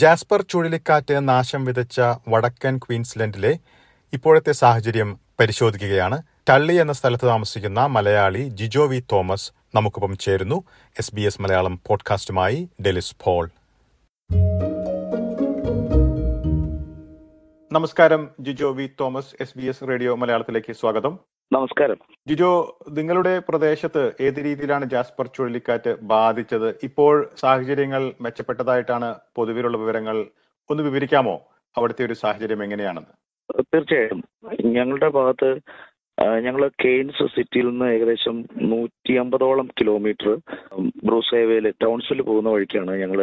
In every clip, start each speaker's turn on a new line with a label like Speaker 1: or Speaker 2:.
Speaker 1: Jasper ചുഴലിക്കാറ്റ് നാശം വിതച്ച വടക്കൻ ക്വീൻസ്ലൻഡിലെ ഇപ്പോഴത്തെ സാഹചര്യം പരിശോധിക്കുകയാണ്. ടള്ളി എന്ന സ്ഥലത്ത് താമസിക്കുന്ന മലയാളി ജിജോ വി തോമസ് നമുക്കൊപ്പം ചേരുന്നു. എസ് ബി എസ് മലയാളം പോഡ്കാസ്റ്റുമായി ഡെലിസ് ഫോൾ നമസ്കാരം Jijo V Thomas S B S radio മലയാളത്തിലേക്ക് സ്വാഗതം.
Speaker 2: നമസ്കാരം.
Speaker 1: ജിജോ നിങ്ങളുടെ പ്രദേശത്ത് ഏത് രീതിയിലാണ് ജാസ്പർ ചുഴലിക്കാറ്റ് ബാധിച്ചത്? ഇപ്പോൾ സാഹചര്യങ്ങൾ മെച്ചപ്പെട്ടതായിട്ടാണ് പൊതുവിലുള്ള വിവരങ്ങൾ. ഒന്ന് വിവരിക്കാമോ? അവിടുത്തെ ഒരു സാഹചര്യം എങ്ങനെയാണെന്ന്?
Speaker 2: തീർച്ചയായും ഞങ്ങളുടെ ഭാഗത്ത് ഞങ്ങൾ കെയ്ൻസ് സിറ്റിയിൽ നിന്ന് ഏകദേശം നൂറ്റി അമ്പതോളം കിലോമീറ്റർ ബ്രൂസ് ഹൈവേയിൽ ടൗൺസിൽ പോകുന്ന വഴിക്കാണ് ഞങ്ങൾ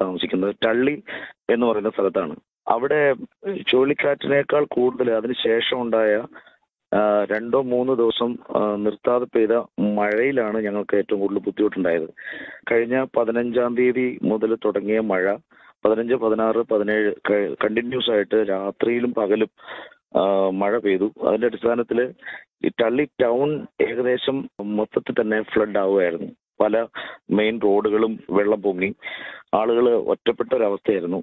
Speaker 2: താമസിക്കുന്നത്. ടള്ളി എന്ന് പറയുന്ന സ്ഥലത്താണ്. അവിടെ ചുഴലിക്കാറ്റിനേക്കാൾ കൂടുതൽ അതിന് ശേഷം ഉണ്ടായ രണ്ടോ മൂന്നോ ദിവസം നിർത്താതെ പെയ്ത മഴയിലാണ് ഞങ്ങൾക്ക് ഏറ്റവും കൂടുതൽ ബുദ്ധിമുട്ടുണ്ടായത്. കഴിഞ്ഞ പതിനഞ്ചാം തീയതി മുതൽ തുടങ്ങിയ മഴ പതിനഞ്ച് പതിനാറ് പതിനേഴ് കണ്ടിന്യൂസ് ആയിട്ട് രാത്രിയിലും പകലും മഴ പെയ്തു. അതിന്റെ അടിസ്ഥാനത്തിൽ ഈ ടള്ളി ടൗൺ ഏകദേശം മൊത്തത്തിൽ തന്നെ ഫ്ലഡ് ആവുമായിരുന്നു പല മെയിൻ റോഡുകളും വെള്ളം പൊങ്ങി. ആളുകൾ ഒറ്റപ്പെട്ട ഒരവസ്ഥയായിരുന്നു.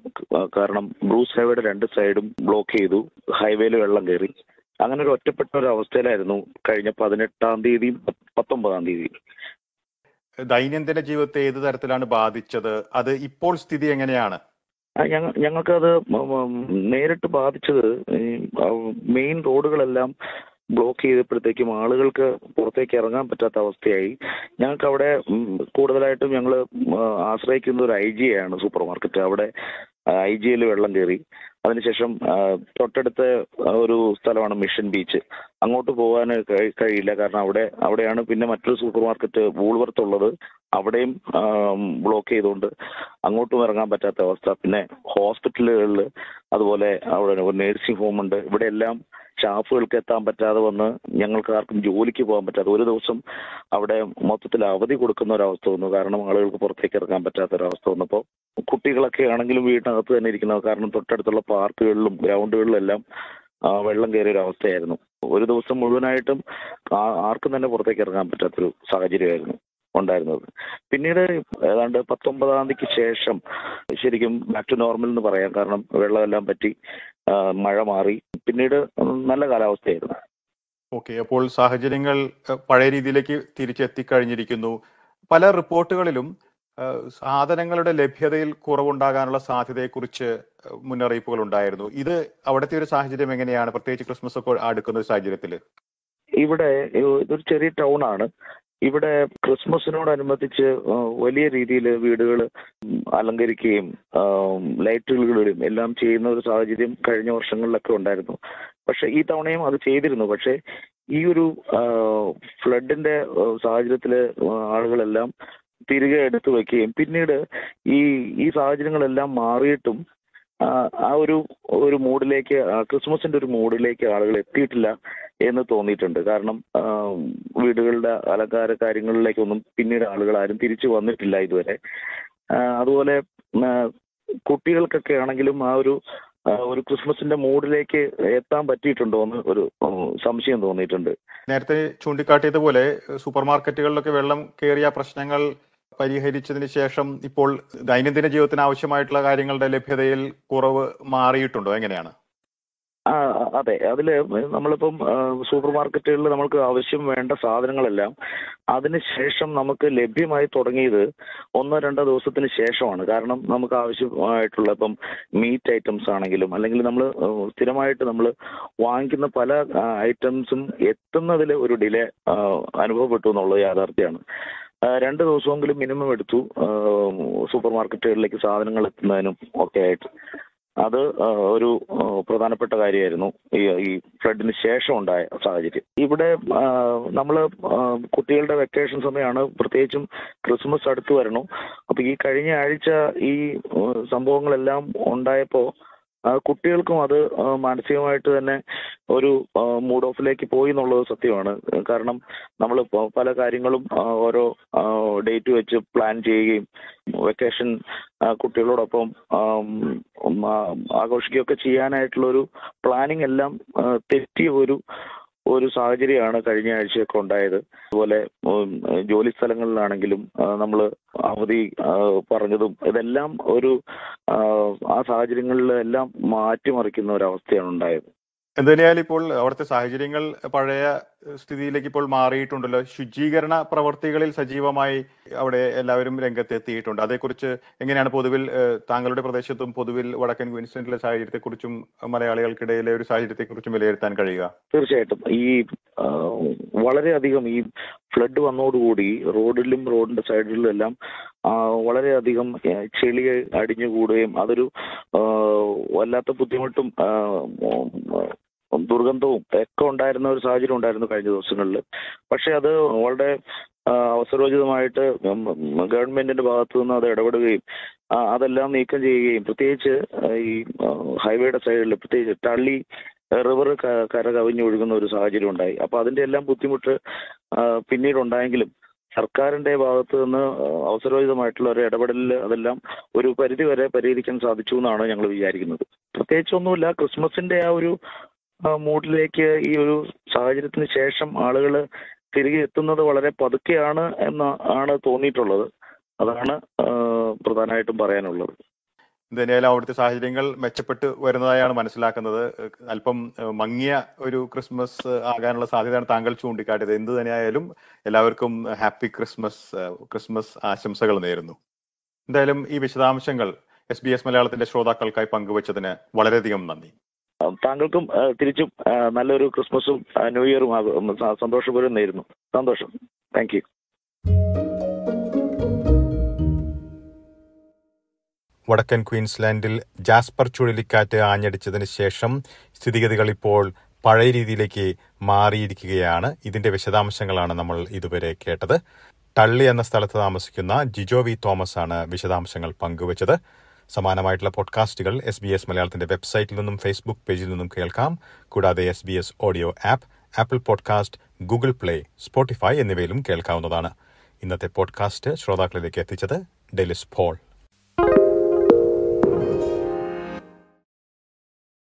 Speaker 2: കാരണം ബ്രൂസ് ഹൈവേയുടെ രണ്ട് സൈഡും ബ്ലോക്ക് ചെയ്തു. ഹൈവേയിൽ വെള്ളം കയറി. അങ്ങനെ ഒരു ഒറ്റപ്പെട്ട ഒരു അവസ്ഥയിലായിരുന്നു കഴിഞ്ഞ പതിനെട്ടാം തീയതിയും പത്തൊമ്പതാം തീയതി.
Speaker 1: ദൈനംദിന ജീവിതത്തെ ഏത് തരത്തിലാണ് ബാധിച്ചത്? അത് ഇപ്പോൾ സ്ഥിതി എങ്ങനെയാണ്?
Speaker 2: ഞങ്ങൾക്കത് നേരിട്ട് ബാധിച്ചത് മെയിൻ റോഡുകളെല്ലാം ബ്ലോക്ക് ചെയ്തപ്പോഴത്തേക്കും ആളുകൾക്ക് പുറത്തേക്ക് ഇറങ്ങാൻ പറ്റാത്ത അവസ്ഥയായി. ഞങ്ങൾക്ക് അവിടെ കൂടുതലായിട്ടും ഞങ്ങൾ ആശ്രയിക്കുന്ന ഒരു ഐ ജി ആണ് സൂപ്പർ മാർക്കറ്റ് അവിടെ ഐ ജിയിൽ വെള്ളം കയറി. അതിനുശേഷം തൊട്ടടുത്ത ഒരു സ്ഥലമാണ് മിഷൻ ബീച്ച്. അങ്ങോട്ട് പോകാൻ കഴിയില്ല. കാരണം അവിടെ അവിടെയാണ് പിന്നെ മറ്റൊരു സൂപ്പർ മാർക്കറ്റ് വൂൾവർത്ത് ഉള്ളത്. അവിടെയും ബ്ലോക്ക് ചെയ്തുകൊണ്ട് അങ്ങോട്ടും ഇറങ്ങാൻ പറ്റാത്ത അവസ്ഥ. പിന്നെ ഹോസ്പിറ്റലുകളിൽ അതുപോലെ അവിടെ ഒരു നേഴ്സിംഗ് ഹോം ഉണ്ട് ഇവിടെ എല്ലാം സ്റ്റാഫുകൾക്ക് എത്താൻ പറ്റാതെ വന്ന് ഞങ്ങൾക്ക് ആർക്കും ജോലിക്ക് പോകാൻ പറ്റാതെ ഒരു ദിവസം അവിടെ മൊത്തത്തിൽ അവധി കൊടുക്കുന്ന ഒരവസ്ഥ വന്നു. കാരണം ആളുകൾക്ക് പുറത്തേക്ക് ഇറങ്ങാൻ പറ്റാത്ത ഒരവസ്ഥ വന്നപ്പോൾ കുട്ടികളൊക്കെ ആണെങ്കിലും വീട്ടിനകത്ത് തന്നെ ഇരിക്കുന്നത്. കാരണം തൊട്ടടുത്തുള്ള പാർക്കുകളിലും ഗ്രൗണ്ടുകളിലും എല്ലാം വെള്ളം കയറിയ ഒരു അവസ്ഥയായിരുന്നു. ഒരു ദിവസം മുഴുവനായിട്ടും ആർക്കും തന്നെ പുറത്തേക്ക് ഇറങ്ങാൻ പറ്റാത്തൊരു സാഹചര്യമായിരുന്നു ഉണ്ടായിരുന്നത്. പിന്നീട് ഏതാണ്ട് പത്തൊമ്പതാം തീയതിക്ക് ശേഷം ശരിക്കും ബാക്ക് ടു നോർമൽ എന്ന് പറയാം. കാരണം വെള്ളമെല്ലാം പറ്റി മഴ മാറി. പിന്നീട് നല്ല കാലാവസ്ഥയായിരുന്നു.
Speaker 1: ഓക്കെ അപ്പോൾ സാഹചര്യങ്ങൾ പഴയ രീതിയിലേക്ക് തിരിച്ചെത്തിക്കഴിഞ്ഞിരിക്കുന്നു. പല റിപ്പോർട്ടുകളിലും സാധനങ്ങളുടെ ലഭ്യതയിൽ കുറവുണ്ടാകാനുള്ള സാധ്യതയെക്കുറിച്ച് മുന്നറിയിപ്പുകൾ ഉണ്ടായിരുന്നു ഇത് അവിടുത്തെ ഒരു സാഹചര്യം എങ്ങനെയാണ്? പ്രത്യേകിച്ച് ക്രിസ്മസ് ഒക്കെ അടുക്കുന്ന ഒരു സാഹചര്യത്തിൽ
Speaker 2: ഇവിടെ ഇതൊരു ചെറിയ ടൗൺ ആണ്. ഇവിടെ ക്രിസ്മസിനോടനുബന്ധിച്ച് വലിയ രീതിയിൽ വീടുകൾ അലങ്കരിക്കുകയും ലൈറ്റുകളിലും എല്ലാം ചെയ്യുന്ന ഒരു സാഹചര്യം കഴിഞ്ഞ വർഷങ്ങളിലൊക്കെ ഉണ്ടായിരുന്നു. പക്ഷെ ഈ തവണയും അത് ചെയ്തിരുന്നു. പക്ഷെ ഈ ഒരു ഫ്ലഡിന്റെ സാഹചര്യത്തിൽ ആളുകളെല്ലാം തിരികെ എടുത്തു വെക്കുകയും പിന്നീട് ഈ ഈ സാഹചര്യങ്ങളെല്ലാം മാറിയിട്ടും ആ ഒരു ഒരു മൂഡിലേക്ക് ക്രിസ്മസിന്റെ ഒരു മൂഡിലേക്ക് ആളുകൾ എത്തിയിട്ടില്ല എന്ന് തോന്നിയിട്ടുണ്ട്. കാരണം വീടുകളുടെ അലങ്കാര കാര്യങ്ങളിലേക്കൊന്നും പിന്നീട് ആളുകൾ ആരും തിരിച്ചു വന്നിട്ടില്ല ഇതുവരെ. അതുപോലെ കുട്ടികൾക്കൊക്കെ ആണെങ്കിലും ആ ഒരു ഒരു ക്രിസ്മസിന്റെ മൂഡിലേക്ക് എത്താൻ പറ്റിയിട്ടുണ്ടോ എന്ന് ഒരു സംശയം തോന്നിയിട്ടുണ്ട്.
Speaker 1: നേരത്തെ ചൂണ്ടിക്കാട്ടിയതുപോലെ സൂപ്പർ മാർക്കറ്റുകളിലൊക്കെ വെള്ളം കയറിയ പ്രശ്നങ്ങൾ പരിഹരിച്ചതിന് ശേഷം ഇപ്പോൾ ദൈനംദിന ജീവിതത്തിന് ആവശ്യമായിട്ടുള്ള കാര്യങ്ങളുടെ ലഭ്യതയിൽ കുറവ് മാറിയിട്ടുണ്ടോ? എങ്ങനെയാണ്?
Speaker 2: അതെ. അതിൽ നമ്മളിപ്പം സൂപ്പർ മാർക്കറ്റുകളിൽ നമ്മൾക്ക് ആവശ്യം വേണ്ട സാധനങ്ങളെല്ലാം അതിനുശേഷം നമുക്ക് ലഭ്യമായി തുടങ്ങിയത് ഒന്നോ രണ്ടോ ദിവസത്തിന് ശേഷമാണ്. കാരണം നമുക്ക് ആവശ്യമായിട്ടുള്ള ഇപ്പം മീറ്റ് ഐറ്റംസ് ആണെങ്കിലും അല്ലെങ്കിൽ നമ്മൾ സ്ഥിരമായിട്ട് നമ്മൾ വാങ്ങിക്കുന്ന പല ഐറ്റംസും എത്തുന്നതിൽ ഒരു ഡിലേ അനുഭവപ്പെട്ടു എന്നുള്ളത് യാഥാർത്ഥ്യമാണ്. രണ്ട് ദിവസമെങ്കിലും മിനിമം എടുത്തു. സൂപ്പർ മാർക്കറ്റുകളിലേക്ക് സാധനങ്ങൾ എത്തുന്നതിനും ഒക്കെ ആയിട്ട്. അത് ഒരു പ്രധാനപ്പെട്ട കാര്യമായിരുന്നു. ഈ ഈ ഫ്ലഡിന് ശേഷം ഉണ്ടായ സാഹചര്യം. ഇവിടെ നമ്മൾ കുട്ടികളുടെ വെക്കേഷൻ സമയമാണ്. പ്രത്യേകിച്ചും ക്രിസ്മസ് അടുത്ത് വരണു. അപ്പൊ ഈ കഴിഞ്ഞ ആഴ്ച ഈ സംഭവങ്ങളെല്ലാം ഉണ്ടായപ്പോൾ കുട്ടികൾക്കും അത് മാനസികമായിട്ട് തന്നെ ഒരു മൂഡ് ഓഫിലേക്ക് പോയി എന്നുള്ളത് സത്യമാണ്. കാരണം നമ്മൾ പല കാര്യങ്ങളും ഓരോ ഡേറ്റ് വെച്ച് പ്ലാൻ ചെയ്യുകയും വെക്കേഷൻ കുട്ടികളോടൊപ്പം ആഘോഷിക്കുകയൊക്കെ ചെയ്യാനായിട്ടുള്ള ഒരു പ്ലാനിങ് എല്ലാം തെറ്റിയ ഒരു ഒരു സാഹചര്യമാണ് കഴിഞ്ഞ ആഴ്ചയൊക്കെ ഉണ്ടായത്. അതുപോലെ ജോലി സ്ഥലങ്ങളിലാണെങ്കിലും നമ്മൾ അവധി പറഞ്ഞതും ഇതെല്ലാം ഒരു ആ, സാഹചര്യങ്ങളിലെല്ലാം മാറ്റിമറിക്കുന്ന ഒരു അവസ്ഥയാണ് ഉണ്ടായത്.
Speaker 1: എന്തുതന്നെയായാലും ഇപ്പോൾ അവിടുത്തെ സാഹചര്യങ്ങൾ പഴയ സ്ഥിതിയിലേക്ക് ഇപ്പോൾ മാറിയിട്ടുണ്ടല്ലോ. ശുചീകരണ പ്രവർത്തികളിൽ സജീവമായി അവിടെ എല്ലാവരും രംഗത്തെത്തിയിട്ടുണ്ട്. അതേക്കുറിച്ച് എങ്ങനെയാണ് പൊതുവിൽ താങ്കളുടെ പ്രദേശത്തും പൊതുവിൽ വടക്കൻ ക്വീൻസ്ലൻഡിലെ സാഹചര്യത്തെക്കുറിച്ചും മലയാളികൾക്കിടയിലെ ഒരു സാഹചര്യത്തെക്കുറിച്ചും വിലയിരുത്താൻ കഴിയുക?
Speaker 2: തീർച്ചയായിട്ടും. ഈ വളരെയധികം ഈ ഫ്ലഡ് വന്നതോടുകൂടി റോഡിലും റോഡിന്റെ സൈഡിലും എല്ലാം വളരെയധികം ചെളി അടിഞ്ഞുകൂടുകയും അതൊരു വല്ലാത്ത ബുദ്ധിമുട്ടും ദുർഗന്ധവും ഒക്കെ ഉണ്ടായിരുന്ന ഒരു സാഹചര്യം ഉണ്ടായിരുന്നു കഴിഞ്ഞ ദിവസങ്ങളിൽ. പക്ഷെ അത് വളരെ അവസരോചിതമായിട്ട് ഗവൺമെന്റിന്റെ ഭാഗത്തു നിന്ന് അത് ഇടപെടുകയും അതെല്ലാം നീക്കം ചെയ്യുകയും പ്രത്യേകിച്ച് ഈ ഹൈവേയുടെ സൈഡിൽ പ്രത്യേകിച്ച് തള്ളി റിവർ കര കവിഞ്ഞൊഴുകുന്ന ഒരു സാഹചര്യം ഉണ്ടായി. അപ്പൊ അതിന്റെ എല്ലാം ബുദ്ധിമുട്ട് പിന്നീട് ഉണ്ടായെങ്കിലും സർക്കാരിന്റെ ഭാഗത്ത് നിന്ന് അവസരോചിതമായിട്ടുള്ള ഒരു ഇടപെടലിൽ അതെല്ലാം ഒരു പരിധി വരെ പരിഹരിക്കാൻ സാധിച്ചു എന്നാണ് ഞങ്ങൾ വിചാരിക്കുന്നത്. പ്രത്യേകിച്ചൊന്നുമില്ല ക്രിസ്മസിന്റെ ആ ഒരു മൂഡിലേക്ക് ഈ ഒരു സാഹചര്യത്തിന് ശേഷം ആളുകൾ തിരികെ എത്തുന്നത് വളരെ പതുക്കെയാണ് എന്ന് ആണ് തോന്നിയിട്ടുള്ളത്. അതാണ് പ്രധാനമായിട്ടും പറയാനുള്ളത്.
Speaker 1: എന്തായാലും അവിടുത്തെ സാഹചര്യങ്ങൾ മെച്ചപ്പെട്ട് വരുന്നതായാണ് മനസ്സിലാക്കുന്നത്. അല്പം മങ്ങിയ ഒരു ക്രിസ്മസ് ആകാനുള്ള സാധ്യതയാണ് താങ്കൾ ചൂണ്ടിക്കാട്ടിയത്. എന്ത് തന്നെയായാലും എല്ലാവർക്കും ഹാപ്പി ക്രിസ്മസ് ക്രിസ്മസ് ആശംസകൾ നേരുന്നു. എന്തായാലും ഈ വിശദാംശങ്ങൾ എസ് ബി എസ് മലയാളത്തിന്റെ ശ്രോതാക്കൾക്കായി പങ്കുവച്ചതിന് വളരെയധികം നന്ദി.
Speaker 2: താങ്കൾക്കും തിരിച്ചും നല്ലൊരു ക്രിസ്മസും ന്യൂ ഇയറും സന്തോഷപൂരം നേരുന്നു. സന്തോഷം. താങ്ക്
Speaker 1: വടക്കൻ ക്വീൻസ്ലാൻഡിൽ ജാസ്പർ ചുഴലിക്കാറ്റ് ആഞ്ഞടിച്ചതിന് ശേഷം സ്ഥിതിഗതികൾ ഇപ്പോൾ പഴയ രീതിയിലേക്ക് മാറിയിരിക്കുകയാണ്. ഇതിന്റെ വിശദാംശങ്ങളാണ് നമ്മൾ ഇതുവരെ കേട്ടത്. ടള്ളി എന്ന സ്ഥലത്ത് താമസിക്കുന്ന ജിജോ വി തോമസ് ആണ് വിശദാംശങ്ങൾ പങ്കുവച്ചത്. സമാനമായിട്ടുള്ള പോഡ്കാസ്റ്റുകൾ എസ് ബി എസ് മലയാളത്തിന്റെ വെബ്സൈറ്റിൽ നിന്നും ഫേസ്ബുക്ക് പേജിൽ നിന്നും കേൾക്കാം. കൂടാതെ S B S audio app Apple podcast Google Play Spotify എന്നിവയിലും കേൾക്കാവുന്നതാണ്. ഇന്നത്തെ പോഡ്കാസ്റ്റ് ശ്രോതാക്കളിലേക്ക് എത്തിച്ചത് ഡെലിസ് പോൾ.